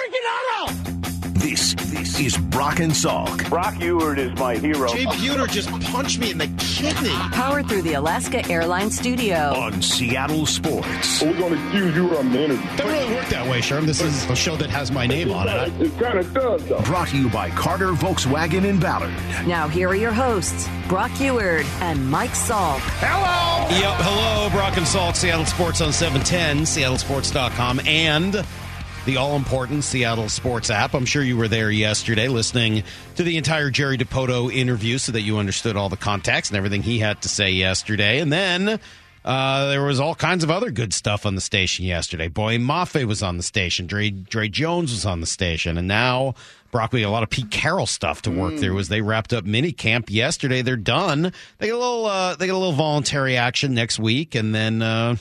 freaking auto! This this is Brock and Salk. Brock Huard is my hero. Jay Buhner just punched me in the kidney. Powered through the Alaska Airlines studio. on Seattle Sports. We're going to accuse you of minute. Doesn't really work that way, Sherm. This is a show that has my name on it. It kind of does, though. Brought to you by Carter Volkswagen in Ballard. Now, here are your hosts, Brock Huard and Mike Salk. Hello! Yep. Hello, Brock and Salk, Seattle Sports on 710, seattlesports.com, and the all important Seattle Sports app. I'm sure you were there yesterday listening to the entire Jerry Dipoto interview so that you understood all the context and everything he had to say yesterday. And then uh, there was all kinds of other good stuff on the station yesterday. Boye Mafe was on the station, Dre, Dre Jones was on the station, and now. Got a lot of Pete Carroll stuff to work through as they wrapped up mini camp yesterday. They're done. They get a little, uh, they get a little voluntary action next week, and then uh,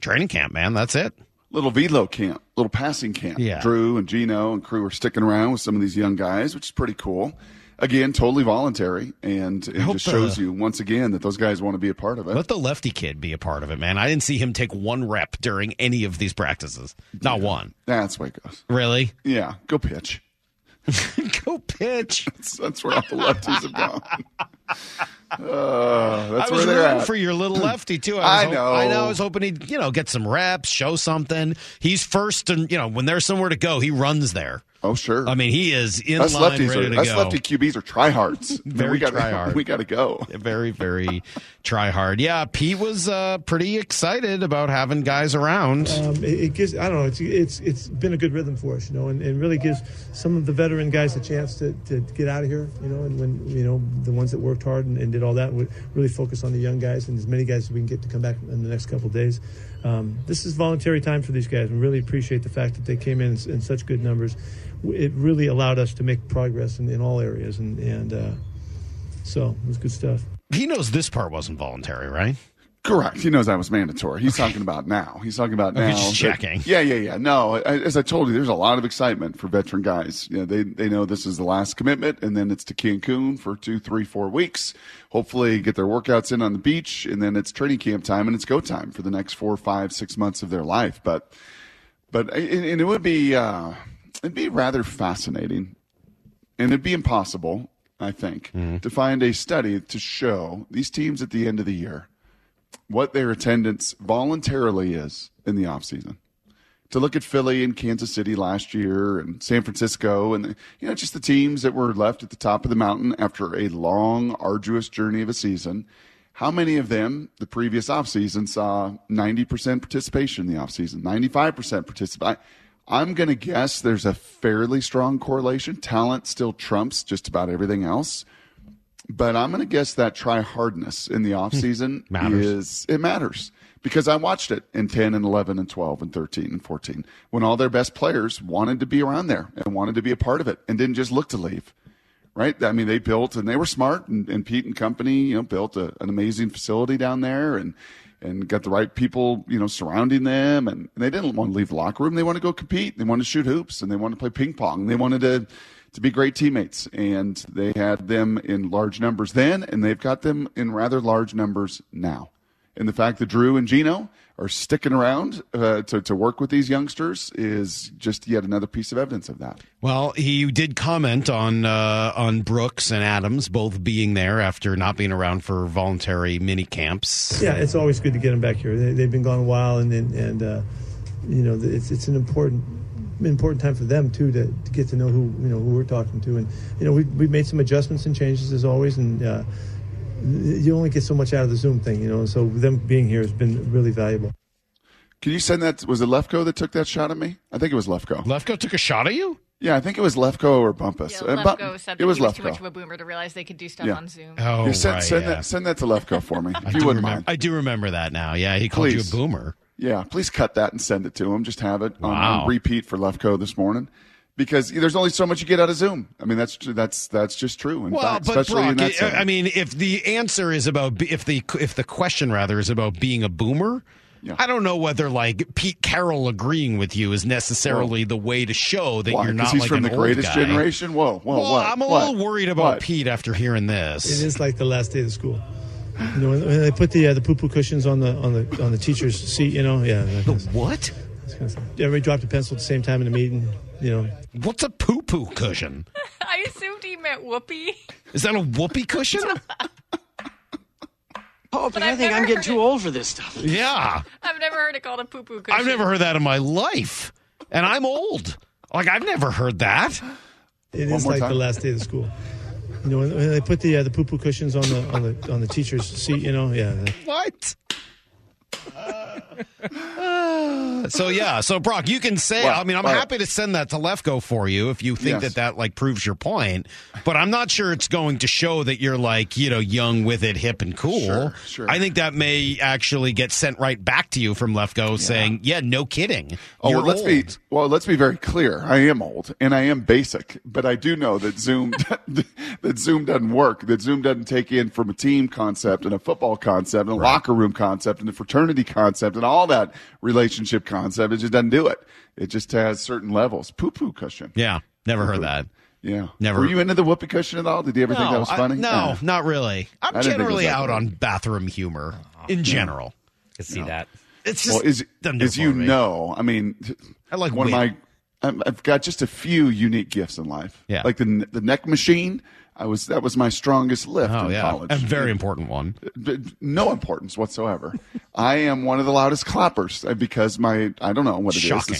training camp. Man, that's it. Little velo camp, little passing camp. Yeah. Drew and Geno and crew are sticking around with some of these young guys, which is pretty cool. Again, totally voluntary, and it just shows the- you once again that those guys want to be a part of it. Let the lefty kid be a part of it, man. I didn't see him take one rep during any of these practices. Not one. That's the way it goes. Really? Yeah, go pitch. Go pitch. That's, that's where all the lefties have gone. Uh, that's I was rooting for your little lefty too. I was hop- know. I know. I was hoping he'd you know get some reps, show something. He's first, and you know when there's somewhere to go, he runs there. Oh, sure. I mean, he is in us line, lefties ready are to us go. lefty QBs are tryhards. Man, Very we gotta, tryhard. We got to go. very, very try hard. Yeah, Pete was uh, pretty excited about having guys around. um, it, it gives I don't know it's it's it's been a good rhythm for us, you know, and it really gives some of the veteran guys a chance to, to get out of here, you know, and when you know the ones that worked hard and, and did all that would really focus on the young guys and as many guys as we can get to come back in the next couple of days. Um, this is voluntary time for these guys. We really appreciate the fact that they came in in such good numbers. It really allowed us to make progress in, in all areas, and and uh, so it was good stuff. he knows this part wasn't voluntary, right? Correct. He knows that was mandatory. He's talking about now. He's talking about Okay, now. just that- checking. yeah, yeah, yeah. No, I- as I told you, there's a lot of excitement for veteran guys. You know, they they know this is the last commitment, and then it's to Cancun for two, three, four weeks. Hopefully, get their workouts in on the beach, and then it's training camp time, and it's go time for the next four, five, six months of their life. But but and, and it would be uh, it'd be rather fascinating and it'd be impossible, I think, mm-hmm. to find a study to show these teams at the end of the year what their attendance voluntarily is in the offseason. To look at Philly and Kansas City last year and San Francisco and you know just the teams that were left at the top of the mountain after a long arduous journey of a season, how many of them the previous offseason saw 90% participation in the offseason, 95% participation? I'm going to guess there's a fairly strong correlation. Talent still trumps just about everything else. But I'm going to guess that try hardness in the offseason hmm. Matters. is it matters because I watched it in 10 and 11 and 12 and 13 and 14 when all their best players wanted to be around there and wanted to be a part of it and didn't just look to leave. Right? I mean, they built and they were smart and, and Pete and company, you know, built a, an amazing facility down there and, and got the right people, you know, surrounding them. And, and they didn't want to leave the locker room. They wanted to go compete. They wanted to shoot hoops and they wanted to play ping pong. They wanted to, to be great teammates. And they had them in large numbers then, and they've got them in rather large numbers now. And the fact that Drew and Geno are sticking around uh, to, to work with these youngsters is just yet another piece of evidence of that. Well, he did comment on uh, on Brooks and Adams both being there after not being around for voluntary mini camps. Yeah, it's always good to get them back here. They, they've been gone a while, and and, and uh, you know it's it's an important important time for them too to, to get to know who you know who we're talking to, and you know we we've made some adjustments and changes as always, and uh, you only get so much out of the Zoom thing, you know. So them being here has been really valuable. Can you send that? Was it Lefko that took that shot at me? I think it was Lefko. Lefko took a shot at you. Yeah, I think it was Lefko or Bumpus. Yeah, Uh, Bu- Lefko said it was he was Lefko. too much of a boomer to realize they could do stuff Yeah. on Zoom. Oh, You send, right, send yeah. that send that to Lefko for me I if you do wouldn't remember, mind. I do remember that now. Yeah, he called Please. you a boomer. Yeah, please cut that and send it to him. Just have it on, on repeat for Lefko this morning. Because there's only so much you get out of Zoom. I mean, that's that's that's just true. In Well, fact, but especially in Brock, that I- I mean, if the answer is about if the if the question rather is about being a boomer, Yeah. I don't know whether like Pete Carroll agreeing with you is necessarily the way to show that Why? you're not he's like from an the old greatest guy. generation. Whoa, whoa, Well, what? I'm a What? little worried about What? Pete after hearing this. It is like the last day of school. You know, when, when they put the uh, the poo poo cushions on the on the on the teacher's seat, you know, yeah. that- What? kind of stuff. Everybody dropped a pencil at the same time in the meeting. You know, What's a poo poo cushion? I assumed he meant whoopee. Is that a whoopee cushion? Oh, but, I I've think I'm getting too it. old for this stuff. yeah. I've never heard it called a poo poo cushion. I've never heard that in my life. And I'm old. Like, I've never heard that. it One is like time. the last day of school. You know, when, when they put the uh, the poo poo cushions on the on the on the teacher's seat. You know, yeah. What? So yeah, so Brock, you can say. Well, I mean, I'm well- happy to send that to Lefko for you if you think Yes. that that like proves your point. But I'm not sure it's going to show that you're like you know young with it, hip and cool. Sure, sure. I think that may actually get sent right back to you from Lefko saying, "Yeah, no kidding." Oh, well, let's old. be well. Let's be very clear. I am old and I am basic, but I do know that Zoom that Zoom doesn't work. That Zoom doesn't take in from a team concept and a football concept and a locker room concept and a fraternity concept and all that relationship concept. It just doesn't do it. It just has certain levels. Poo poo cushion. Yeah, never heard that. Yeah. Never- Were you into the whoopee cushion at all? Did you ever think that was I- funny? no, Yeah. not really. I'm I didn't think it was generally out funny. on bathroom humor oh, in general. I Could see that. It's just Well, as, doesn't do as you me. know, I mean, I like one wit. of my. I'm- I've got just a few unique gifts in life. Yeah. like the the neck machine. I was that was my strongest lift Oh in yeah, college. a very important one. No importance whatsoever. I am one of the loudest clappers uh, because my I don't know what it is. Shocking.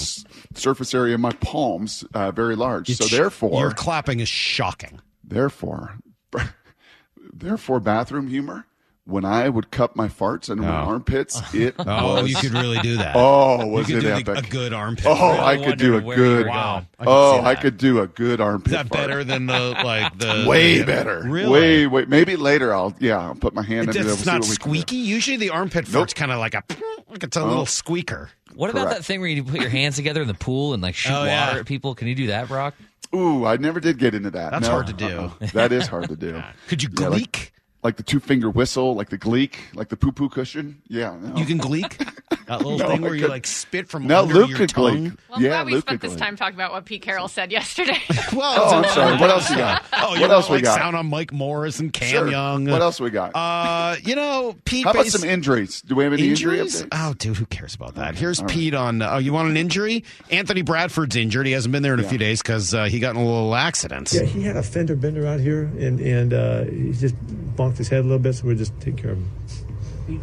The surface area of my palms uh, very large. so therefore, your clapping is shocking. therefore, therefore, bathroom humor. When I would cup my farts into my oh. armpits, it Oh, was you could really do that. oh you was could it do epic? the, a good armpit. Oh, fart. I could do a wondered where you good. were Wow. I oh, I could do a good armpit. Is that fart. better than the like the Way the- better. Really? Way, way. Maybe later I'll yeah I'll put my hand It's, into it. it's We'll not see what we can do. squeaky. Usually the armpit Nope. fart's kind of like a like it's a little squeaker. What about that thing where you put your hands together in the pool and like shoot Oh, water yeah. at people? Can you do that, Brock? Ooh, I never did get into that. That's No. hard to do. Uh-uh. That is hard to do. Could you Yeah, like, like the two finger whistle, like the gleek, like the poo poo cushion. Yeah, no. you can gleek. That little No, thing where you could- like spit from Now under Luke your could tongue. gleek. Well, I'm yeah, glad we Luke spent this gleek. time talking about what Pete Carroll said yesterday. Well, Oh, it's a I'm sorry. What else we stuff. got? Oh, you What want else we like got? sound on Mike Morris and Cam Sure. Young. What else we got? Uh, you know, Pete. How about bas- some injuries? Do we have any Injuries? updates? Oh, dude, who cares about that? Here's Pete on. Oh, you want an injury? Anthony Bradford's injured. He hasn't been there in a few days because uh, he got in a little accident. Yeah, he had a fender bender out here, and and uh, he just bonked his head a little bit, so we're just taking care of him.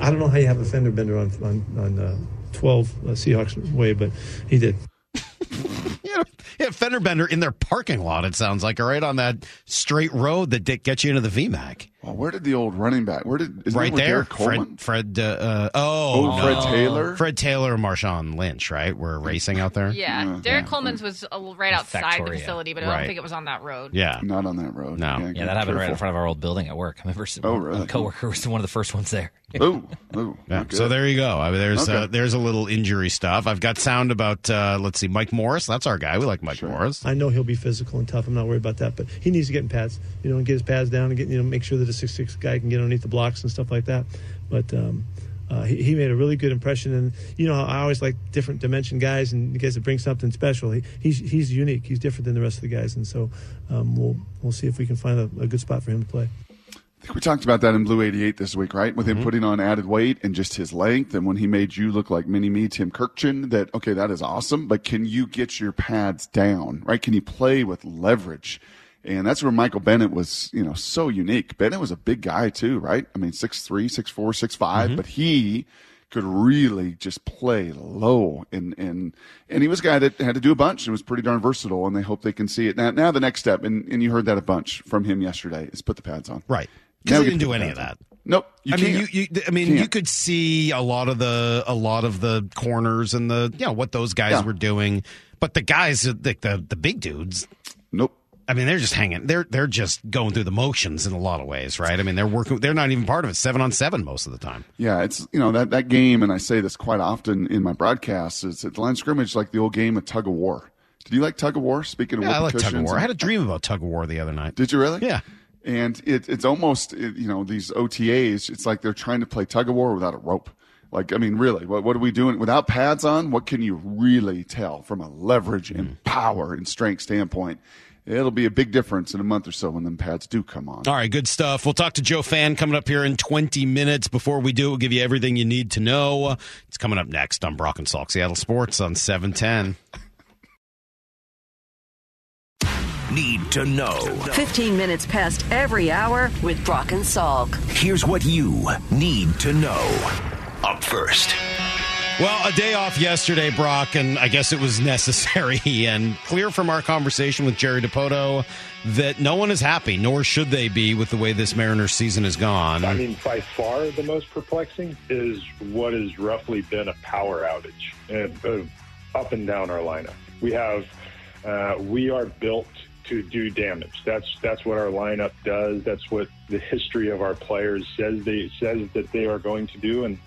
I don't know how you have a fender bender on on on uh, 12 uh, Seahawks way, but he did. Yeah, yeah, fender bender in their parking lot. It sounds like, right on that straight road that di- gets you into the VMAC. Well, where did the old running back? Where did is right there, Fred. Fred. Uh, uh, oh, Oh, no. Fred Taylor. Fred Taylor and Marshawn Lynch. Right, were racing out there. yeah, Derrick Coleman's was a right outside the facility, but I don't think it was on that road. Yeah. Not on that road. No. Yeah, be that happened right in front of our old building at work. I remember Oh, really? a coworker was one of the first ones there. Oh, oh, Yeah. So there you go. I mean, there's Okay. uh, there's a little injury stuff. I've got sound about uh, let's see, Mike Morris. That's our guy. We like Mike Morris. I know he'll be physical and tough. I'm not worried about that, but he needs to get in pads, you know, and get his pads down and get, you know, make sure that a six six guy can get underneath the blocks and stuff like that. But um, uh, he, he made a really good impression, and you know, I always like different dimension guys and guys that bring something special. He, he's he's unique. He's different than the rest of the guys, and so um, we'll we'll see if we can find a, a good spot for him to play. I think we talked about that in Blue 88 this week, right? With Mm-hmm. him putting on added weight and just his length. And when he made you look like mini me, Tim Kirkchin, that, okay, that is awesome. But can you get your pads down, right? Can you play with leverage? And that's where Michael Bennett was, you know, so unique. Bennett was a big guy too, right? I mean, 6'3, 6'4, 6'5, Mm-hmm. but he could really just play low and, and, and he was a guy that had to do a bunch and was pretty darn versatile and they hope they can see it. Now, now the next step, and, and you heard that a bunch from him yesterday, is put the pads on. Right. Now Because we didn't do any of that. Nope. You I mean, you, you, I mean, Can't. you could see a lot of the, a lot of the corners and the, you know, what those guys Yeah. were doing. But the guys, like the, the big dudes, Nope. I mean, they're just hanging. They're they're just going through the motions in a lot of ways, right? I mean, they're working. They're not even part of it. Seven on seven most of the time. Yeah, it's you know that that game, and I say this quite often in my broadcasts. It's at the line scrimmage like the old game of tug of war. Did you like tug of war? Speaking of Yeah, I like tug of war. I had a dream about tug of war the other night. Did you really? Yeah. And it, it's almost it, you know these OTAs. It's like they're trying to play tug of war without a rope. Like I mean, really, what what are we doing without pads on? What can you really tell from a leverage and mm. power and strength standpoint? it'll be a big difference in a month or so when them pads do come on. All right, good stuff. We'll talk to Joe Fann coming up here in 20 minutes. Before we do, we'll give you everything you need to know. It's coming up next on Brock and Salk, Seattle Sports on 710. Need to know. 15 minutes past every hour with Brock and Salk. Here's what you need to know. Up first. Well, a day off yesterday, Brock, and I guess it was necessary and clear from our conversation with Jerry Dipoto that no one is happy, nor should they be, with the way this Mariners season has gone. I mean, by far the most perplexing is what has roughly been a power outage uh, up and down our lineup. We have, uh, we are built to do damage. That's that's what our lineup does. That's what the history of our players says they says that they are going to do, and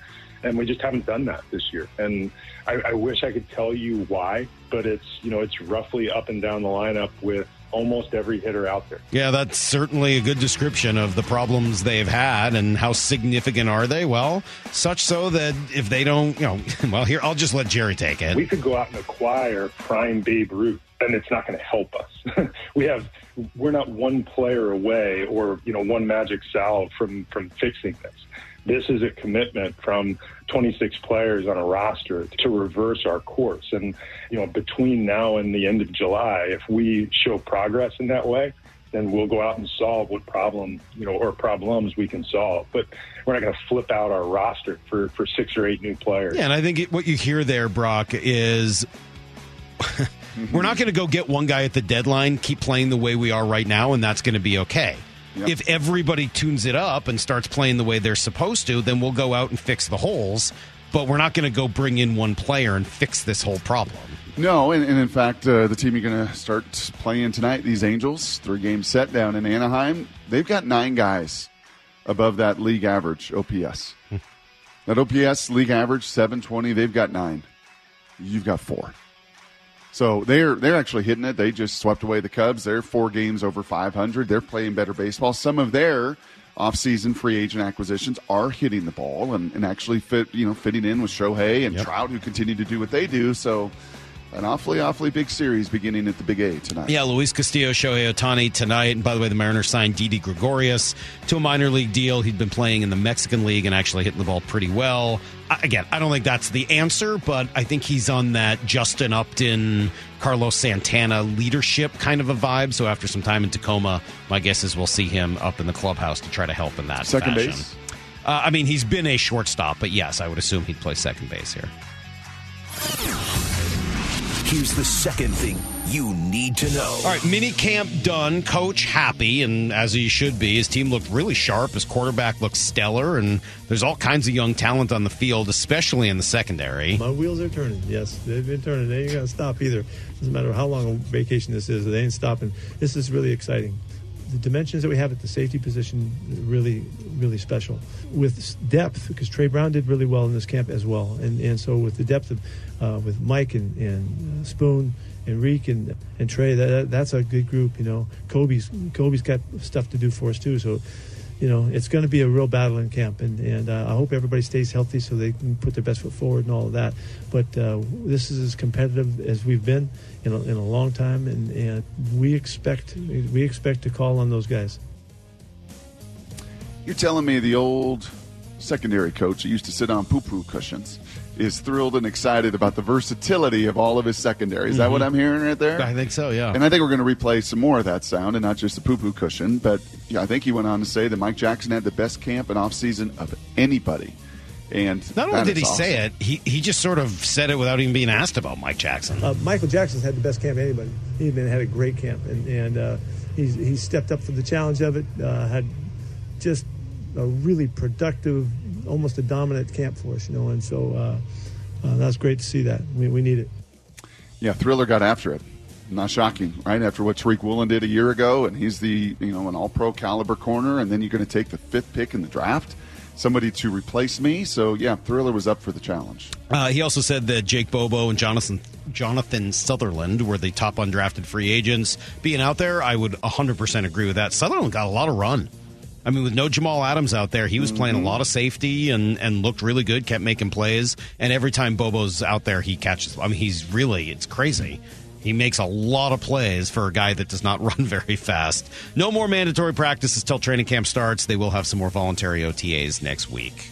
and we just haven't done that this year. And I, I wish I could tell you why, but it's you know it's roughly up and down the lineup with almost every hitter out there. Yeah, that's certainly a good description of the problems they've had and how significant are they? Well, such so that if they don't, you know, well, here, I'll just let Jerry take it. We could go out and acquire prime Babe Ruth, and it's not going to help us. we have, we're not one player away or, you know, one magic salve from, from fixing this. This is a commitment from 26 players on a roster to reverse our course. And, you know, between now and the end of July, if we show progress in that way, then we'll go out and solve what problem, you know, or problems we can solve. But we're not going to flip out our roster for, for six or eight new players. Yeah, and I think it, what you hear there, Brock, is we're not going to go get one guy at the deadline, keep playing the way we are right now, and that's going to be okay. Yep. If everybody tunes it up and starts playing the way they're supposed to, then we'll go out and fix the holes. But we're not going to go bring in one player and fix this whole problem. No, and, and in fact, uh, the team you're going to start playing tonight, these Angels, three game set down in Anaheim, they've got nine guys above that league average OPS. that OPS league average, 720, they've got nine. You've got four. So they're they're actually hitting it. They just swept away the Cubs. They're four games over 500. They're playing better baseball. Some of their offseason free agent acquisitions are hitting the ball and, and actually fit you know fitting in with Shohei and Yep. Trout who continue to do what they do. So an awfully awfully big series beginning at the Big A tonight. Yeah, Luis Castillo, Shohei Ohtani tonight. And by the way, the Mariners signed Didi Gregorius to a minor league deal. He'd been playing in the Mexican League and actually hitting the ball pretty well. I- Again, I don't think that's the answer, but I think he's on that Justin Upton, Carlos Santana leadership kind of a vibe. So after some time in Tacoma, my guess is we'll see him up in the clubhouse to try to help in that Second fashion. base? Uh, I mean, he's been a shortstop, but yes, I would assume he'd play second base here. Here's the second thing you need to know. All right, mini camp done. Coach happy, and as he should be. His team looked really sharp. His quarterback looks stellar, and there's all kinds of young talent on the field, especially in the secondary. My wheels are turning. Yes, they've been turning. They ain't gonna stop either. Doesn't matter how long a vacation this is. They ain't stopping. This is really exciting. The dimensions that we have at the safety position really, really special. With depth, because Trey Brown did really well in this camp as well, and and so with the depth of uh, with Mike and and uh, Spoon. And Reek and, and Trey, that, that's a good group, you know. Coby's Coby's got stuff to do for us too, so you know, it's going to be a real battle in camp, and and uh, I hope everybody stays healthy so they can put their best foot forward and all of that. But uh, this is as competitive as we've been in a, in a long time, and, and we expect we expect to call on those guys. You're telling me the old secondary coach used to sit on poo poo cushions is thrilled and excited about the versatility of all of his secondary. Is that what I'm hearing right there? I think so, yeah. And I think we're going to replay some more of that sound and not just the poo poo cushion. But yeah, I think he went on to say that Mike Jackson had the best camp and off season of anybody. And Not only did he awesome. say it, he, he just sort of said it without even being asked about Mike Jackson. Uh, Michael Jackson's had the best camp of anybody. He's been had a great camp, and and uh, he's he's stepped up for the challenge of it. Uh, had just a really productive, almost a dominant camp for us, you know. And so uh, uh, that's great to see that. We we need it. Yeah, Thriller got after it. Not shocking, right? After what Tariq Woolen did a year ago, and he's the you know an All Pro caliber corner, and then you're going to take the fifth pick in the draft, somebody to replace me. So yeah, Thriller was up for the challenge. Uh, he also said that Jake Bobo and Jonathan Jonathan Sutherland were the top undrafted free agents. Being out there, I would 100% agree with that. Sutherland got a lot of run. I mean, with no Jamal Adams out there, he was playing a mm-hmm. lot of safety and, and looked really good, kept making plays. And every time Bobo's out there, he catches. I mean, he's really, it's crazy. He makes a lot of plays for a guy that does not run very fast. No more mandatory practices till training camp starts. They will have some more voluntary OTAs next week.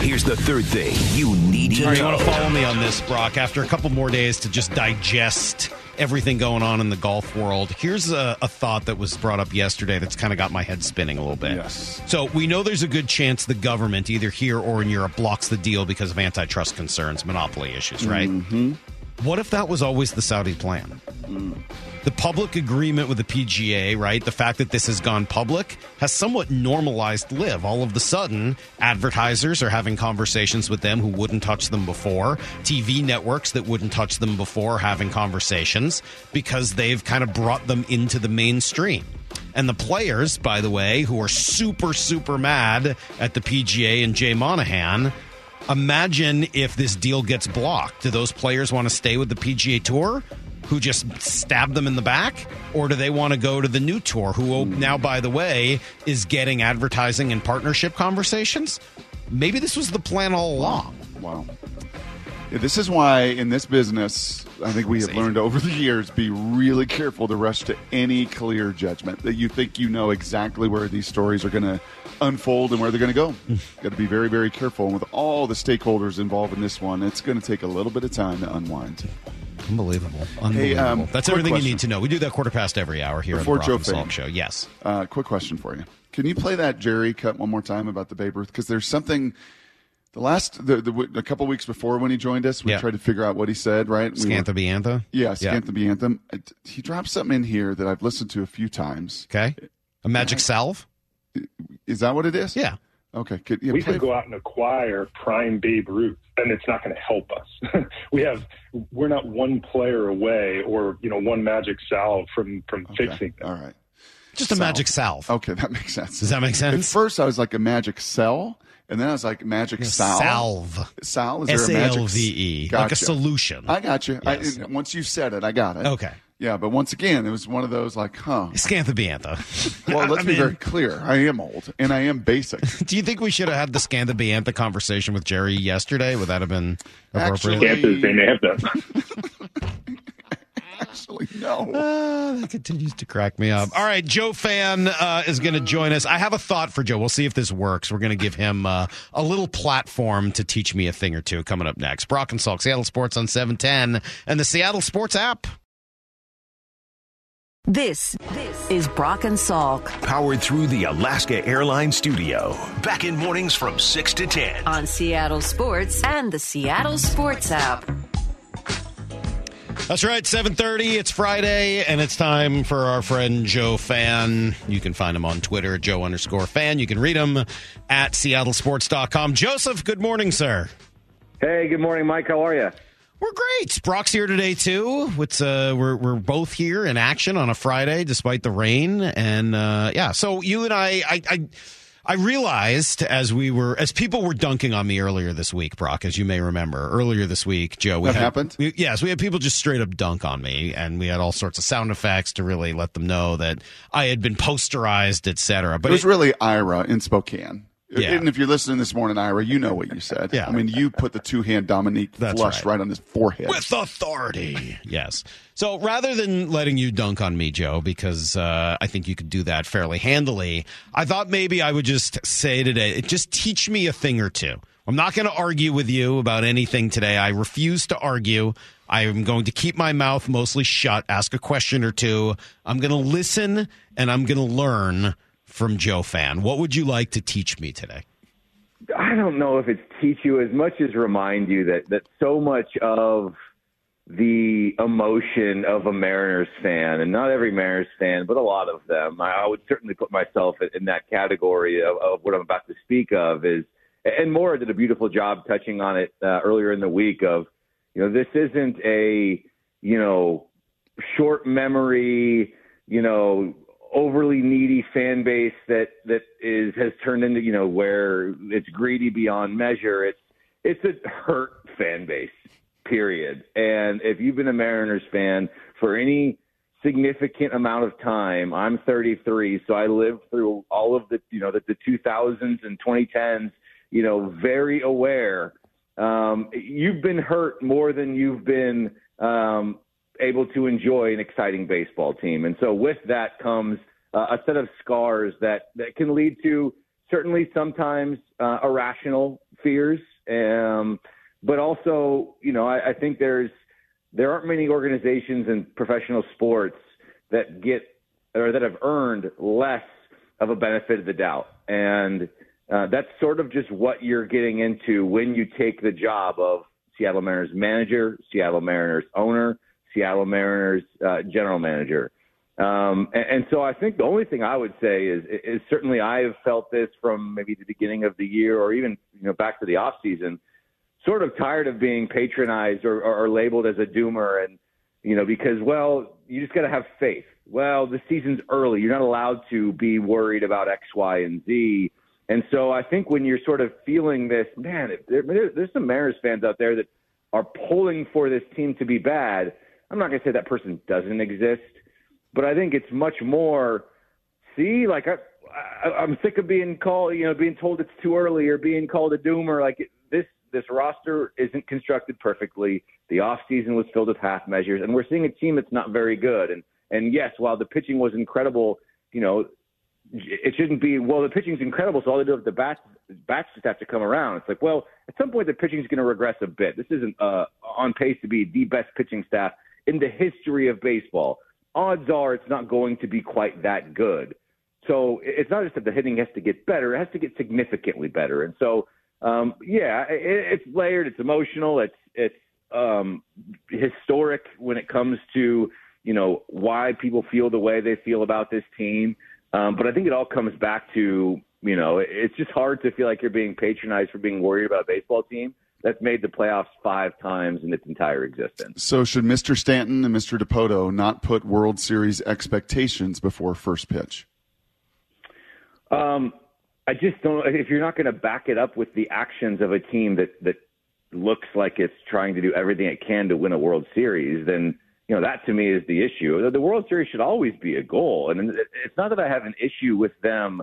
Here's the third thing you need to All right, you want to follow me on this, Brock? After a couple more days to just digest everything going on in the golf world, here's a, a thought that was brought up yesterday that's kind of got my head spinning a little bit. Yes. So we know there's a good chance the government, either here or in Europe, blocks the deal because of antitrust concerns, monopoly issues, right? Mm-hmm. What if that was always the Saudi plan? The public agreement with the PGA, right? The fact that this has gone public has somewhat normalized LIV. All of the sudden, advertisers are having conversations with them who wouldn't touch them before. TV networks that wouldn't touch them before having conversations because they've kind of brought them into the mainstream. And the players, by the way, who are super, super mad at the PGA and Jay Monahan, imagine if this deal gets blocked. Do those players want to stay with the PGA Tour, who just stabbed them in the back? Or do they want to go to the new tour, who oh, now, by the way, is getting advertising and partnership conversations? Maybe this was the plan all along. Wow. Yeah, this is why in this business, I think we have learned over the years be really careful to rush to any clear judgment that you think you know exactly where these stories are going to unfold and where they're going to go. Got to be very, very careful. And with all the stakeholders involved in this one, it's going to take a little bit of time to unwind. Unbelievable. Unbelievable. Hey, um, That's everything question. you need to know. We do that quarter past every hour here Before on the Joe Brock Fann. Show. Yes. Uh, quick question for you. Can you play that Jerry cut one more time about the Babe Ruth? Because there's something. The last, the, the a couple weeks before when he joined us, we Yeah. tried to figure out what he said. Right? We were- Scantha Biantha? Yeah, Scantha Anthem. He dropped something in here that I've listened to a few times. Okay. A magic salve? Is that what it is? Yeah. Okay. Could, yeah, we play- could go out and acquire prime Babe Ruth, and it's not going to help us. we have we're not one player away, or you know, one magic salve from from fixing this. All right. Just a magic salve. Okay, that makes sense. Does that make sense? At first, I was like a magic cell, and then I was like magic salve. Salve. Sal, is there a magic S-A-L-V-E, like a solution. I got you. Yes. I, once you said it, I got it. Okay. Yeah, but once again, it was one of those like, huh. Scantha Biantha. Well, let's I be mean- very clear. I am old, and I am basic. Do you think we should have had the Scantha Biantha conversation with Jerry yesterday? Would that have been appropriate? Actually- Chances they may have done. Actually, no. Ah, that continues to crack me up. All right, Joe Fann uh, is going to join us. I have a thought for Joe. We'll see if this works. We're going to give him uh, a little platform to teach me a thing or two coming up next. Brock and Salk, Seattle Sports on 710 and the Seattle Sports app. This, this is Brock and Salk Powered through the Alaska Airlines studio. Back in mornings from 6 to 10. on Seattle Sports and the Seattle Sports app. That's right, 7:30. It's Friday, and it's time for our friend Joe Fann. You can find him on Twitter, Joe underscore Fann. You can read him at SeattleSports.com. Joseph, good morning, sir. Hey, good morning, Mike. How are you? We're great. Brock's here today too. It's uh, we're we're both here in action on a Friday, despite the rain, and uh, yeah. So you and I, I, I, I realized as we were as people were dunking on me earlier this week, Brock, as you may remember, earlier this week, Joe. We That had, happened? we- yes, we had people just straight up dunk on me, and we had all sorts of sound effects to really let them know that I had been posterized, etc. But it was it- really Ira in Spokane. Yeah. And if you're listening this morning, Ira, you know what you said. Yeah. I mean, you put the two hand Dominique That's flush right. right. on his forehead. with authority. yes. So rather than letting you dunk on me, Joe, because uh, I think you could do that fairly handily, I thought maybe I would just say today, just teach me a thing or two. I'm not going to argue with you about anything today. I refuse to argue. I am going to keep my mouth mostly shut, ask a question or two. I'm going to listen and I'm going to learn from Joe Fann. What would you like to teach me today? I don't know if it's teach you as much as remind you that that so much of the emotion of a Mariners fan, and not every Mariners fan, but a lot of them, I, I would certainly put myself in, in that category of, of what I'm about to speak of is, and Mora did a beautiful job touching on it uh, earlier in the week of, you know, this isn't a, you know, short memory, you know, overly needy fan base that that is has turned into you know where it's greedy beyond measure. It's it's a hurt fan base, period. And if you've been a Mariners fan for any significant amount of time, I'm 33, so I lived through all of the you know the, the 2000s and 2010s. You know, very aware. Um, you've been hurt more than you've been um, able to enjoy an exciting baseball team. And so with that comes uh, a set of scars that, that can lead to certainly sometimes uh, irrational fears. Um, but also, you know, I, I think there's there aren't many organizations in professional sports that get or that have earned less of a benefit of the doubt. And uh, that's sort of just what you're getting into when you take the job of Seattle Mariners manager, Seattle Mariners owner, Seattle Mariners uh, general manager. Um, and, and, so I think the only thing I would say is, is certainly I have felt this from maybe the beginning of the year or even you know back to the off season, sort of tired of being patronized or, or, or labeled as a doomer and you know because well you just got to have faith. Well, the season's early. You're not allowed to be worried about X, Y, and Z. And so I think when you're sort of feeling this, man, there, there's some Mariners fans out there that are pulling for this team to be bad. I'm not going to say that person doesn't exist, but I think it's much more. See, like I, I, I'm sick of being called, you know, being told it's too early or being called a doomer. Like this, this roster isn't constructed perfectly. The off season was filled with half measures, and we're seeing a team that's not very good. And and yes, while the pitching was incredible, you know, it shouldn't be. Well, the pitching's incredible, so all they do is the bats bats just have to come around. It's like, well, at some point the pitching's going to regress a bit. This isn't uh, on pace to be the best pitching staff in the history of baseball. Odds are it's not going to be quite that good. So it's not just that the hitting has to get better; it has to get significantly better. And so, um, yeah, it, it's layered, it's emotional, it's it's um, historic when it comes to you know why people feel the way they feel about this team. Um, but I think it all comes back to you know it's just hard to feel like you're being patronized for being worried about a baseball team that's made the playoffs five times in its entire existence. So should Mr. Stanton and Mr. Dipoto not put World Series expectations before first pitch? Um, I just don't. If you're not going to back it up with the actions of a team that that looks like it's trying to do everything it can to win a World Series, then you know that to me is the issue. The World Series should always be a goal, and it's not that I have an issue with them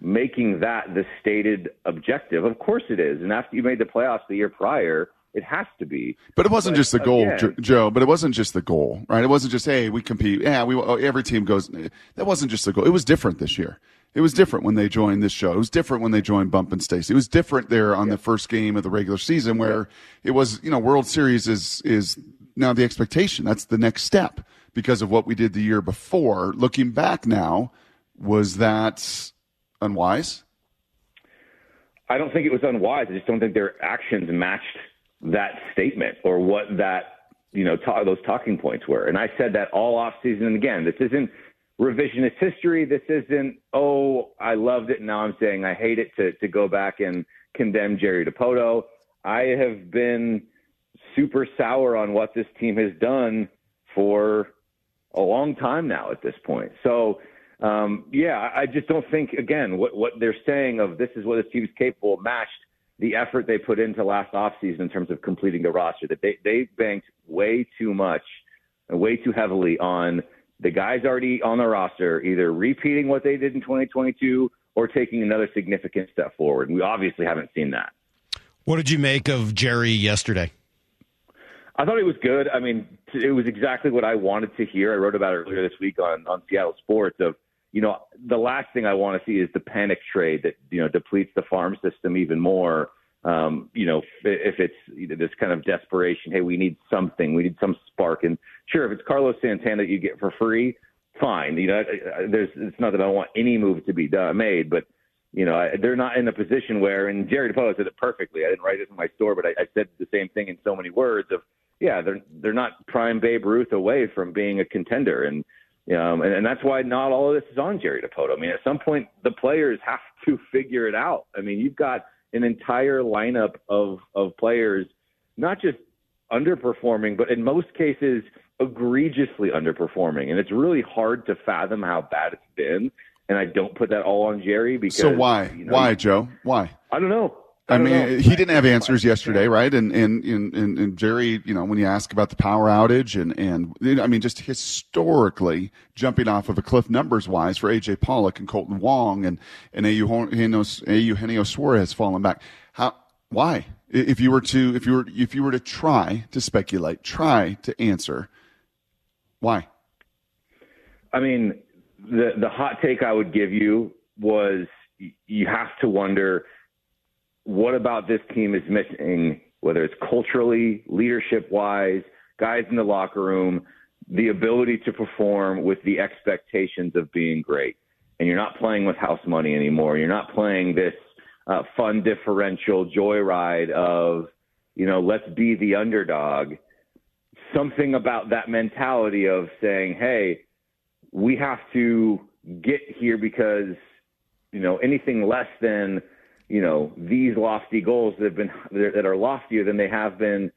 making that the stated objective. Of course it is, and after you made the playoffs the year prior, it has to be. But it wasn't but, just the goal, again, Joe. But it wasn't just the goal, right? It wasn't just hey, we compete. Yeah, we oh, every team goes. That wasn't just the goal. It was different this year. It was different when they joined this show. It was different when they joined Bump and Stacy. It was different there on yeah. the first game of the regular season where it was, you know, World Series is is now the expectation. That's the next step because of what we did the year before. Looking back now, was that unwise? I don't think it was unwise. I just don't think their actions matched that statement or what that you know ta- those talking points were. And I said that all off season. And again, this isn't revisionist history. This isn't, oh, I loved it. Now I'm saying I hate it to, to go back and condemn Jerry Dipoto. I have been super sour on what this team has done for a long time now at this point. So, um, yeah, I just don't think, again, what, what they're saying of this is what this team is capable of matched the effort they put into last offseason in terms of completing the roster. That they, they banked way too much and way too heavily on – the guys already on the roster either repeating what they did in 2022 or taking another significant step forward. And we obviously haven't seen that. What did you make of Jerry yesterday? I thought it was good. I mean, it was exactly what I wanted to hear. I wrote about it earlier this week on, on Seattle Sports of, you know, the last thing I want to see is the panic trade that, you know, depletes the farm system even more um, you know, if it's this kind of desperation, hey, we need something, we need some spark. And sure, if it's Carlos Santana that you get for free, fine. You know, there's it's not that I want any move to be done, made, but you know, they're not in a position where, and Jerry Dipoto said it perfectly. I didn't write this in my store, but I, I said the same thing in so many words of, yeah, they're they're not prime Babe Ruth away from being a contender, and um, and, and that's why not all of this is on Jerry Dipoto. I mean, at some point, the players have to figure it out. I mean, you've got an entire lineup of of players, not just underperforming, but in most cases egregiously underperforming, and it's really hard to fathom how bad it's been. And I don't put that all on Jerry because. So why? You know, why, Joe? Why? I don't know. I, mean, know. he didn't have answers yesterday, right? And, and and and Jerry, you know, when you ask about the power outage and and I mean, just historically jumping off of a cliff numbers wise for AJ Pollock and Kolten Wong and and Eugenio Suarez falling back. How? Why? If you were to if you were if you were to try to speculate, try to answer, Why? I mean, the the hot take I would give you was you have to wonder what about this team is missing, whether it's culturally, leadership wise, guys in the locker room, the ability to perform with the expectations of being great. And you're not playing with house money anymore. You're not playing this uh, fun differential joyride of, you know, let's be the underdog. Something about that mentality of saying, hey, we have to get here because you know anything less than you know these lofty goals that have been that are loftier than they have been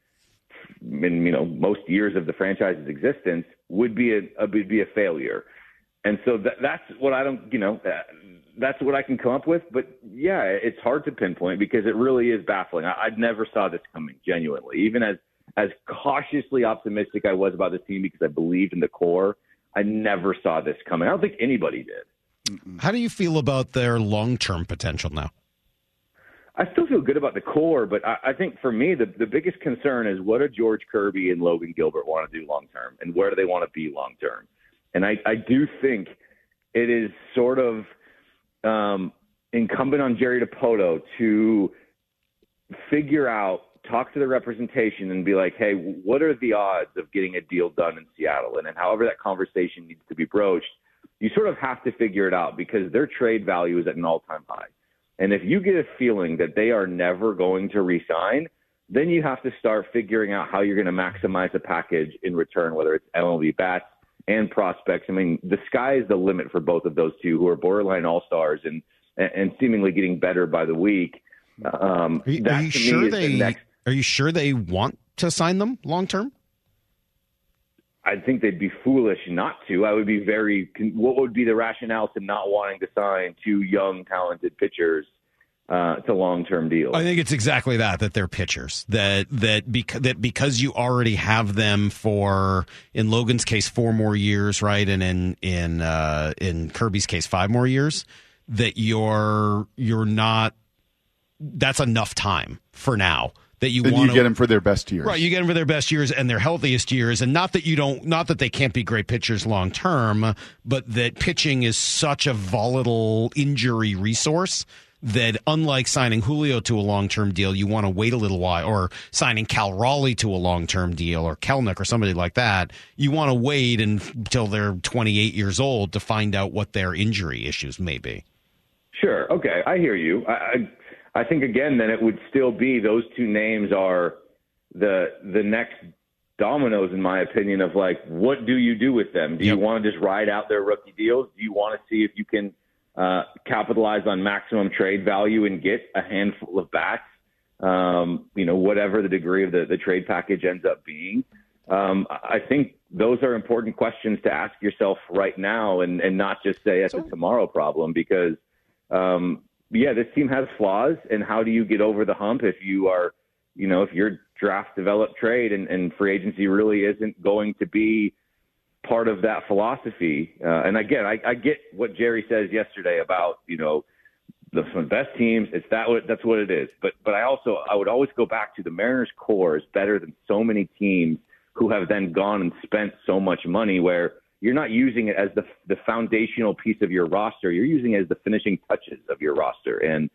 in you know most years of the franchise's existence would be a, a would be a failure and so that, that's what I don't you know that, that's what I can come up with but yeah it's hard to pinpoint because it really is baffling I, I never saw this coming genuinely even as as cautiously optimistic I was about this team because I believed in the core I never saw this coming. I don't think anybody did. How do you feel about their long term potential now? I still feel good about the core, but I, I think for me, the, the biggest concern is what do George Kirby and Logan Gilbert want to do long term, and where do they want to be long term? And I, I do think it is sort of um, incumbent on Jerry Dipoto to figure out, talk to the representation, and be like, hey, what are the odds of getting a deal done in Seattle? And, and however that conversation needs to be broached, you sort of have to figure it out because their trade value is at an all time high. And if you get a feeling that they are never going to resign, then you have to start figuring out how you're going to maximize the package in return, whether it's MLB bats and prospects. I mean, the sky is the limit for both of those two who are borderline all stars and and seemingly getting better by the week. Um, Are you, that are you sure is the they next are you sure they want to sign them long term? I think they'd be foolish not to. I would be very. What would be the rationale to not wanting to sign two young, talented pitchers uh, to long-term deals? I think it's exactly that that they're pitchers that that because that because you already have them for in Logan's case four more years, right, and in in uh, in Kirby's case five more years. That you're you're not. That's enough time for now that you want you get them for their best years. Right, you get them for their best years and their healthiest years, and not that you don't, not that they can't be great pitchers long term, but that pitching is such a volatile injury resource that unlike signing Julio to a long term deal, you want to wait a little while, or signing Cal Raleigh to a long term deal, or Kelenic or somebody like that, you want to wait until they're 28 years old to find out what their injury issues may be. Sure. Okay, I hear you. I, I I think again, then it would still be those two names are the the next dominoes, in my opinion, of like what do you do with them? Do you want to just ride out their rookie deals? Do you want to see if you can uh, capitalize on maximum trade value and get a handful of bats? Um, you know, whatever the degree of the, the trade package ends up being. Um, I think those are important questions to ask yourself right now, and and not just say it's a tomorrow problem because. Um, yeah, this team has flaws, and how do you get over the hump if you are, you know, if your draft developed trade and, and free agency really isn't going to be part of that philosophy? Uh, and again, I, I get what Jerry says yesterday about, you know, the, the best teams. It's that what that's what it is. But but I also I would always go back to the Mariners core is better than so many teams who have then gone and spent so much money where you're not using it as the the foundational piece of your roster. You're using it as the finishing touches of your roster. And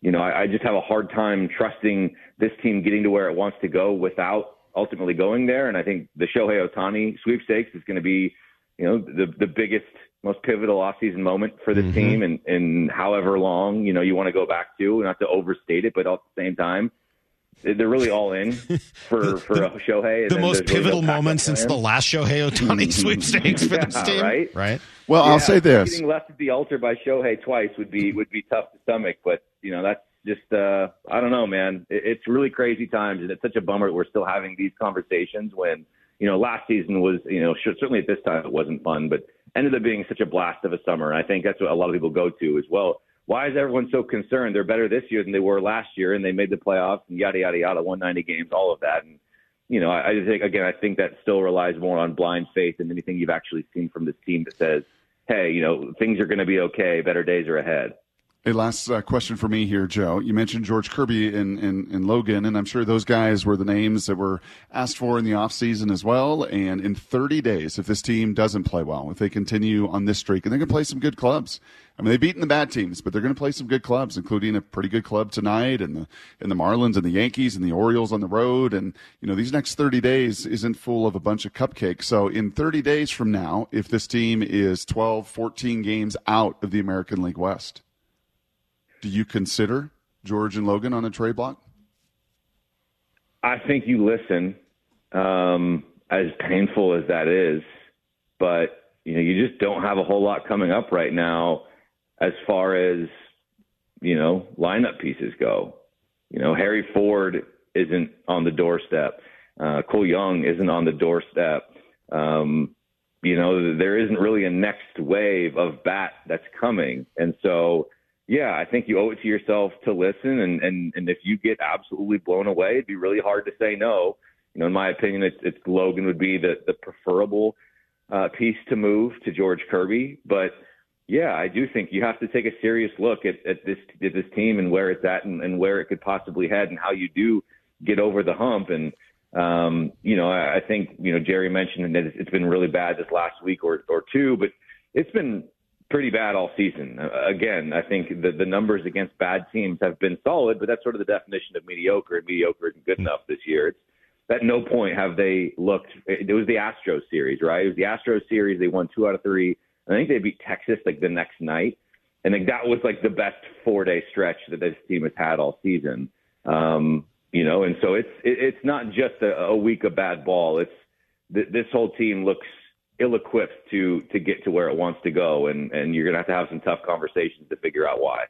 you know, I, I just have a hard time trusting this team getting to where it wants to go without ultimately going there. And I think the Shohei Ohtani sweepstakes is going to be, you know, the the biggest, most pivotal offseason moment for this Mhm. team, and and however long you know you want to go back to, not to overstate it, but at the same time. They're really all in for for Shohei. and The most there's really no pivotal moment since the last Shohei Ohtani sweepstakes for this Yeah, team, right? Right. Well, I'll say this. Getting left at the altar by Shohei twice would be would be tough to stomach, but you know that's just uh, I don't know, man. It, it's really crazy times, and it's such a bummer that we're still having these conversations when you know last season was you know sure, certainly at this time it wasn't fun, but ended up being such a blast of a summer. And I think that's what a lot of people go to as well. Why is everyone so concerned? They're better this year than they were last year, and they made the playoffs and yada yada yada, 190 games, all of that. And you know, I, I just think again, I think that still relies more on blind faith than anything you've actually seen from this team that says, "Hey, you know, things are going to be okay. Better days are ahead." A last uh, question for me here, Joe. You mentioned George Kirby and, and, and Logan, and I'm sure those guys were the names that were asked for in the offseason as well. And in 30 days, if this team doesn't play well, if they continue on this streak, and they're going to play some good clubs. I mean, they've beaten the bad teams, but they're going to play some good clubs, including a pretty good club tonight, and the and the Marlins and the Yankees and the Orioles on the road. And you know, these next 30 days isn't full of a bunch of cupcakes. So in 30 days from now, if this team is 12, 14 games out of the American League West do you consider George and Logan on a trade block? I think you listen, um, as painful as that is, but you know you just don't have a whole lot coming up right now, as far as you know lineup pieces go. You know Harry Ford isn't on the doorstep. Uh, Cole Young isn't on the doorstep. Um, you know there isn't really a next wave of bat that's coming, and so yeah, I think you owe it to yourself to listen, and and and if you get absolutely blown away, it'd be really hard to say no. You know, in my opinion, it's, it's Logan would be the the preferable uh, piece to move to George Kirby, but yeah, I do think you have to take a serious look at, at this at this team and where it's at and, and where it could possibly head and how you do get over the hump. And um, you know, I, I think you know Jerry mentioned that it's been really bad this last week or or two, but it's been pretty bad all season. Uh, again, I think the, the numbers against bad teams have been solid, but that's sort of the definition of mediocre, and mediocre isn't good enough this year. It's at no point have they looked. It was the Astros series, right? It was the Astros series. They won two out of three. I think they beat Texas like the next night, and like that was like the best four day stretch that this team has had all season. Um, you know, and so it's it, it's not just a, a week of bad ball. It's th- this whole team looks ill-equipped to to get to where it wants to go, and and you're going to have to have some tough conversations to figure out why.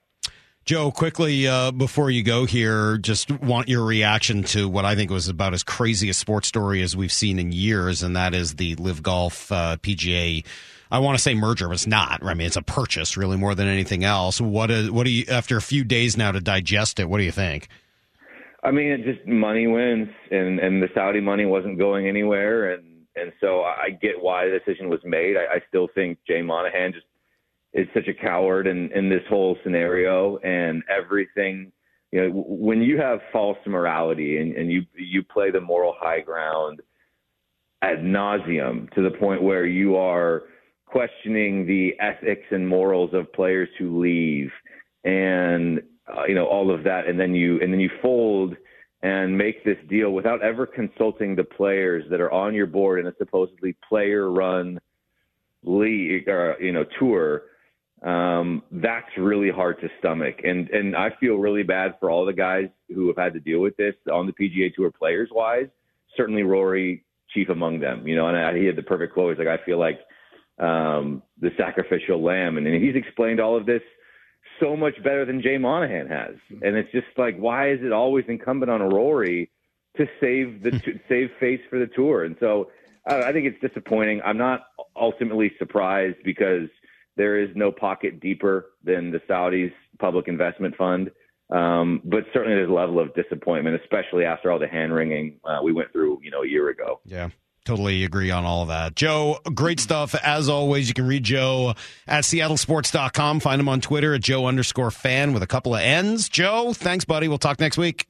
Joe, quickly uh, before you go here, just want your reaction to what I think was about as crazy a sports story as we've seen in years, and that is the LIV Golf uh, PGA. I want to say merger, but it's not. I mean, it's a purchase, really, more than anything else. What is, what do you after a few days now to digest it? What do you think? I mean, it just money wins, and and the Saudi money wasn't going anywhere, and and so I get why the decision was made. I, I still think Jay Monahan just is such a coward in, in this whole scenario and everything. You know, when you have false morality and, and you you play the moral high ground ad nauseum to the point where you are questioning the ethics and morals of players who leave, and uh, you know all of that, and then you and then you fold and make this deal without ever consulting the players that are on your board in a supposedly player run league or you know tour um, that's really hard to stomach. And and I feel really bad for all the guys who have had to deal with this on the PGA tour players wise certainly Rory chief among them you know and I, he had the perfect quote he's like I feel like um, the sacrificial lamb and, and he's explained all of this so much better than Jay Monahan has. And it's just like, why is it always incumbent on Rory to save the to save face for the tour? And so uh, I think it's disappointing. I'm not ultimately surprised because there is no pocket deeper than the Saudis' public investment fund. Um, but certainly there's a level of disappointment, especially after all the hand wringing uh, we went through, you know, a year ago. Yeah. Totally agree on all of that. Joe, great stuff. As always, you can read Joe at seattlesports.com. Find him on Twitter at Joe underscore Fann with a couple of N's. Joe, thanks, buddy. We'll talk next week.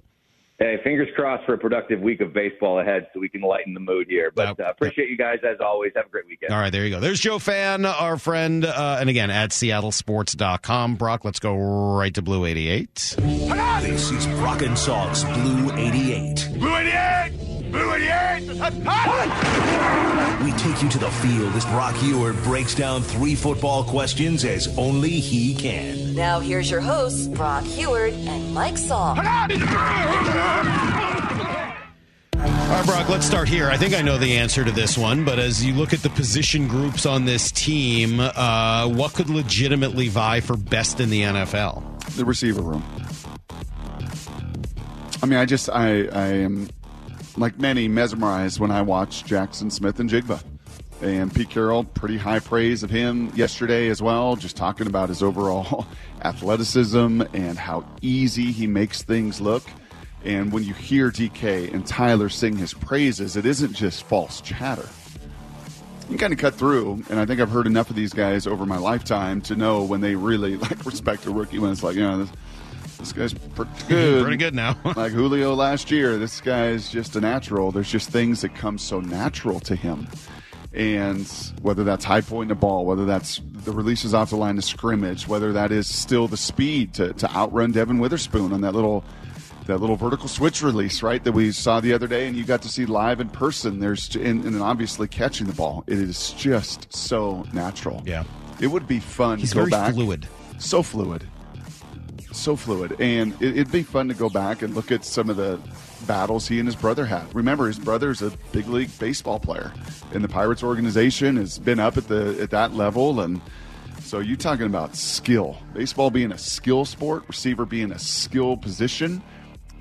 Hey, fingers crossed for a productive week of baseball ahead so we can lighten the mood here. But uh, appreciate you guys as always. Have a great weekend. All right, there you go. There's Joe Fann, our friend. Uh, and again, at seattlesports.com. Brock, let's go right to Blue 88. This is Brock and Salk's Blue 88. Blue 88! Blue 88! We take you to the field as Brock Huard breaks down three football questions as only he can. Now here's your hosts, Brock Huard and Mike Salk. All right, Brock, let's start here. I think I know the answer to this one, but as you look at the position groups on this team, uh, what could legitimately vie for best in the NFL? The receiver room. I mean, I just, I, I am like many, mesmerized when I watched Jaxon Smith-Njigba. And Pete Carroll, pretty high praise of him yesterday as well, just talking about his overall athleticism and how easy he makes things look. And when you hear DK and Tyler sing his praises, it isn't just false chatter. you kind of cut through. And I think I've heard enough of these guys over my lifetime to know when they really like respect a rookie when it's like, you know, this, this guy's pretty good. Pretty good now. like Julio last year, this guy's just a natural. There's just things that come so natural to him. And whether that's high point in the ball, whether that's the releases off the line of scrimmage, whether that is still the speed to, to outrun Devon Witherspoon on that little that little vertical switch release, right, that we saw the other day, and you got to see live in person. There's and, and obviously catching the ball. It is just so natural. Yeah, it would be fun He's to go very back. fluid. So fluid. So fluid, and it, it'd be fun to go back and look at some of the battles he and his brother had. Remember, his brother's a big league baseball player, and the Pirates organization has been up at the at that level, and so you're talking about skill. Baseball being a skill sport, receiver being a skill position.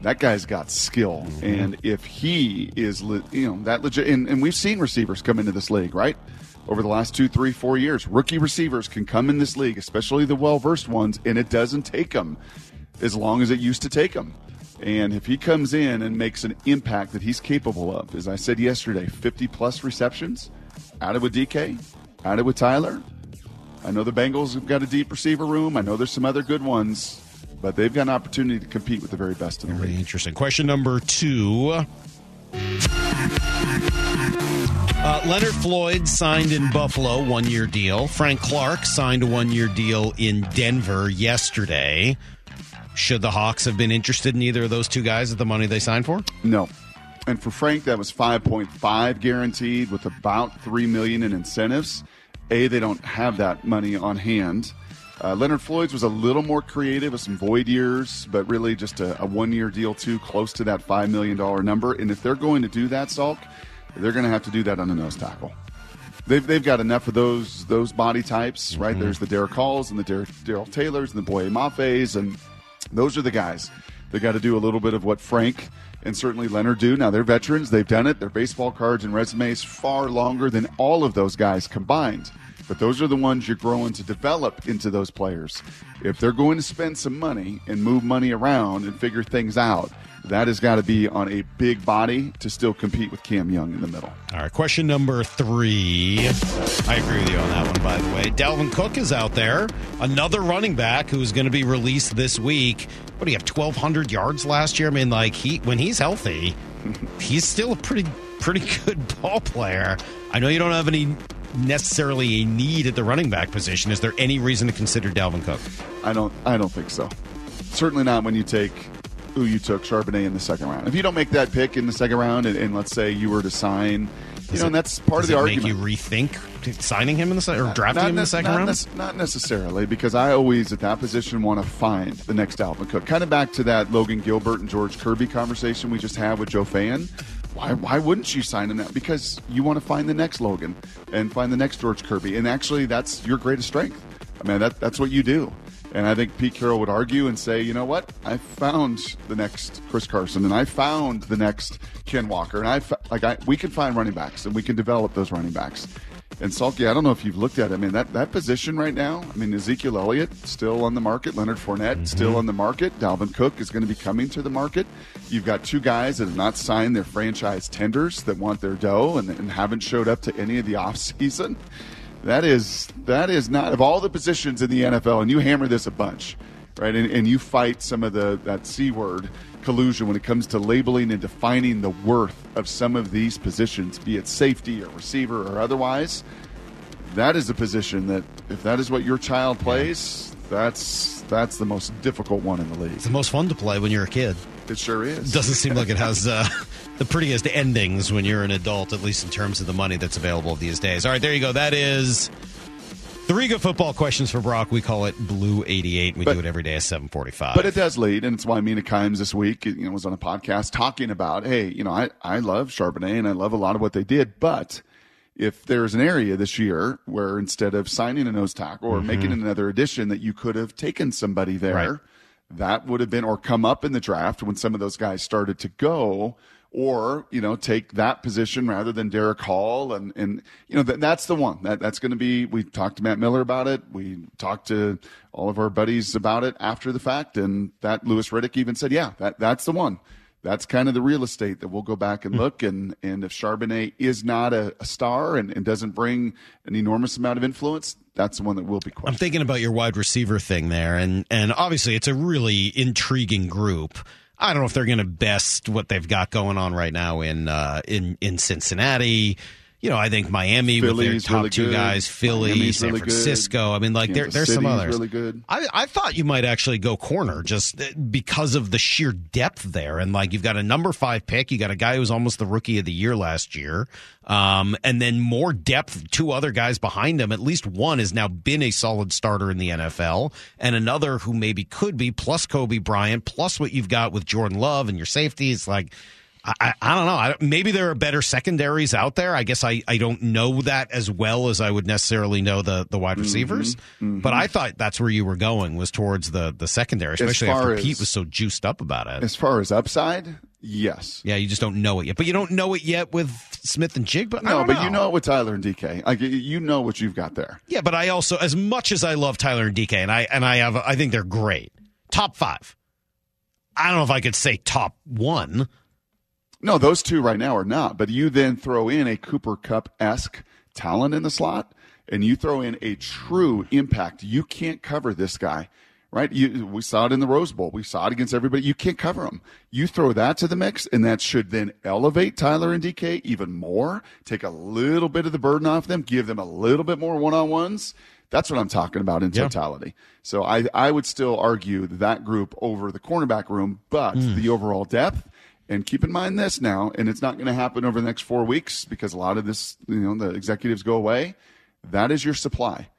That guy's got skill, mm-hmm. and if he is, you know, that legit, and, and we've seen receivers come into this league, right? Over the last two, three, four years, rookie receivers can come in this league, especially the well versed ones, and it doesn't take them as long as it used to take them. And if he comes in and makes an impact that he's capable of, as I said yesterday, 50 plus receptions, out of with DK, out of with Tyler. I know the Bengals have got a deep receiver room. I know there's some other good ones, but they've got an opportunity to compete with the very best in the Very league. interesting. Question number two. Uh, Leonard Floyd signed in Buffalo, one year deal. Frank Clark signed a one year deal in Denver yesterday. Should the Hawks have been interested in either of those two guys at the money they signed for? No. And for Frank, that was 5.5 guaranteed with about 3 million in incentives. A, they don't have that money on hand. Uh, Leonard Floyd's was a little more creative with some void years, but really just a, a one year deal too, close to that $5 million number. And if they're going to do that, Salk, they're going to have to do that on the nose tackle. They've, they've got enough of those those body types, right? Mm-hmm. There's the Derick Halls and the Dar- Darrell Taylors and the Boye Mafes, and those are the guys. They got to do a little bit of what Frank and certainly Leonard do. Now they're veterans; they've done it. Their baseball cards and resumes far longer than all of those guys combined. But those are the ones you're growing to develop into those players. If they're going to spend some money and move money around and figure things out, that has got to be on a big body to still compete with Cam Young in the middle. All right, question number three. I agree with you on that one, by the way. Dalvin Cook is out there, another running back who's going to be released this week. What do you have? Twelve hundred yards last year. I mean, like he when he's healthy, he's still a pretty pretty good ball player. I know you don't have any necessarily a need at the running back position. Is there any reason to consider Dalvin Cook? I don't. I don't think so. Certainly not when you take who you took Charbonnet in the second round. If you don't make that pick in the second round, and, and let's say you were to sign, you know, and that's part of the it argument. Make you rethink signing him in the second or drafting Not him in the second not round? nec- not necessarily, because I always at that position want to find the next Dalvin Cook. Kind of back to that Logan Gilbert and George Kirby conversation we just had with Joe Fann. Why, why wouldn't you sign him now? Because you want to find the next Logan and find the next George Kirby, and actually that's your greatest strength. I mean, that, that's what you do. And I think Pete Carroll would argue and say, you know what? I found the next Chris Carson, and I found the next Ken Walker, and I like I, we can find running backs, and we can develop those running backs. And Salky, I don't know if you've looked at it. I mean, that, that position right now, I mean, Ezekiel Elliott still on the market, Leonard Fournette mm-hmm. still on the market, Dalvin Cook is going to be coming to the market. You've got two guys that have not signed their franchise tenders that want their dough and, and haven't showed up to any of the offseason. That is that is not of all the positions in the NFL, and you hammer this a bunch, right? And, and you fight some of the that c word collusion when it comes to labeling and defining the worth of some of these positions, be it safety or receiver or otherwise. That is a position that, if that is what your child plays, that's that's the most difficult one in the league. It's the most fun to play when you're a kid. It sure is. Doesn't seem like it has uh, the prettiest endings when you're an adult, at least in terms of the money that's available these days. All right, there you go. That is three good football questions for Brock. We call it Blue 88. We But- do it every day at 745. But it does lead, and it's why Mina Kimes this week you know, was on a podcast talking about, hey, you know, I, I love Charbonnet and I love a lot of what they did, but if there's an area this year where instead of signing a nose tackle or mm-hmm. making another addition that you could have taken somebody there, Right. that would have been or come up in the draft when some of those guys started to go or you know take that position rather than Derick Hall and and you know that, that's the one that that's going to be we talked to Matt Miller about it we talked to all of our buddies about it after the fact and that Louis Riddick even said yeah that that's the one that's kind of the real estate that we'll go back and hmm. look. And, and if Charbonnet is not a, a star and, and doesn't bring an enormous amount of influence, that's the one that will be questioned. I'm thinking about your wide receiver thing there, and and obviously it's a really intriguing group. I don't know if they're going to best what they've got going on right now in uh, in in Cincinnati. You know, I think Miami with their top really two good. guys, Philly, Miami's San really good. Francisco. I mean, like there, there's some others. really good. I, I thought you might actually go corner just because of the sheer depth there. And like you've got a number five pick, you got a guy who was almost the rookie of the year last year. Um, and then more depth, two other guys behind him. At least one has now been a solid starter in the NFL, and another who maybe could be, plus Coby Bryant, plus what you've got with Jordan Love and your safeties. Like, I, I, I don't know. I, maybe there are better secondaries out there. I guess I, I don't know that as well as I would necessarily know the, the wide mm-hmm. receivers. Mm-hmm. But I thought that's where you were going was towards the, the secondary, especially after as- Pete was so juiced up about it. As far as upside, yes. Yeah, you just don't know it yet. But you don't know it yet with Smith and Jig. But I No, but you know it with Tyler and DK. Like you know what you've got there. Yeah, but I also, as much as I love Tyler and DK, and I and I have, I think they're great. Top five. I don't know if I could say top one. No, those two right now are not. But you then throw in a Cooper Kupp esque talent in the slot, and you throw in a true impact. You can't cover this guy, right? You, we saw it in the Rose Bowl. We saw it against everybody. You can't cover him. You throw that to the mix, and that should then elevate Tyler and DK even more. Take a little bit of the burden off them. Give them a little bit more one on ones. That's what I'm talking about in Yeah. totality. So I, I would still argue that group over the cornerback room, but Hmm. the overall depth. And keep in mind this now, and it's not going to happen over the next four weeks because a lot of this, you know, the executives go away. That is your supply.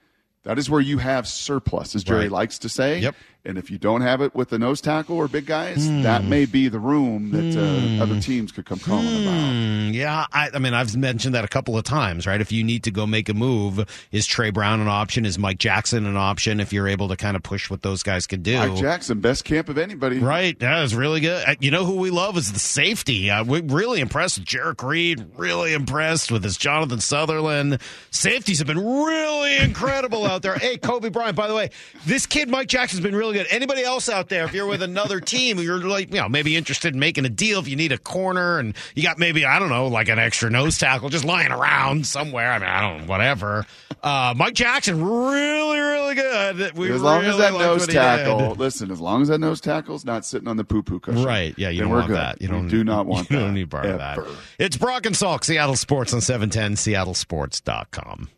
That is where you have surplus, as Jerry Right. likes to say. Yep. And if you don't have it with the nose tackle or big guys, that may be the room that uh, other teams could come calling about. Mm, yeah, I, I mean, I've mentioned that a couple of times, right? If you need to go make a move, is Tre Brown an option? Is Mike Jackson an option? If you're able to kind of push what those guys can do, Mike Jackson, best camp of anybody. Right, that was really good. Uh, You know who we love is the safety. Uh, we're really impressed with Jerrick Reed. Really impressed with his Jonathan Sutherland. Safeties have been really incredible out there. Hey, Coby Bryant. By the way, this kid Mike Jackson's been really good. Anybody else out there? If you're with another team, you're like, you know, maybe interested in making a deal. If you need a corner and you got maybe I don't know, like an extra nose tackle just lying around somewhere. I mean, I don't know, whatever. Uh, Mike Jackson, really, really good. We as long as that nose what he did. tackle, listen, as long as that nose tackle's not sitting on the poo poo cushion. Right. Yeah, you then don't we're want good. that. You We don't do not want you that. don't need part of that. It's Brock and Salk, Seattle Sports on 710, seattlesports.com.